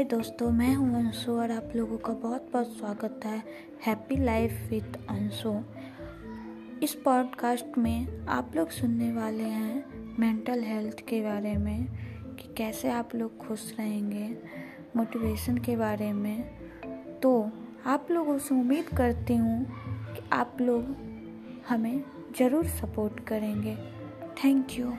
हाय दोस्तों, मैं हूँ अंशु और आप लोगों का बहुत बहुत स्वागत है हैप्पी लाइफ विद अंशु। इस पॉडकास्ट में आप लोग सुनने वाले हैं मेंटल हेल्थ के बारे में, कि कैसे आप लोग खुश रहेंगे मोटिवेशन के बारे में। तो आप लोगों से उम्मीद करती हूँ कि आप लोग हमें ज़रूर सपोर्ट करेंगे। Thank you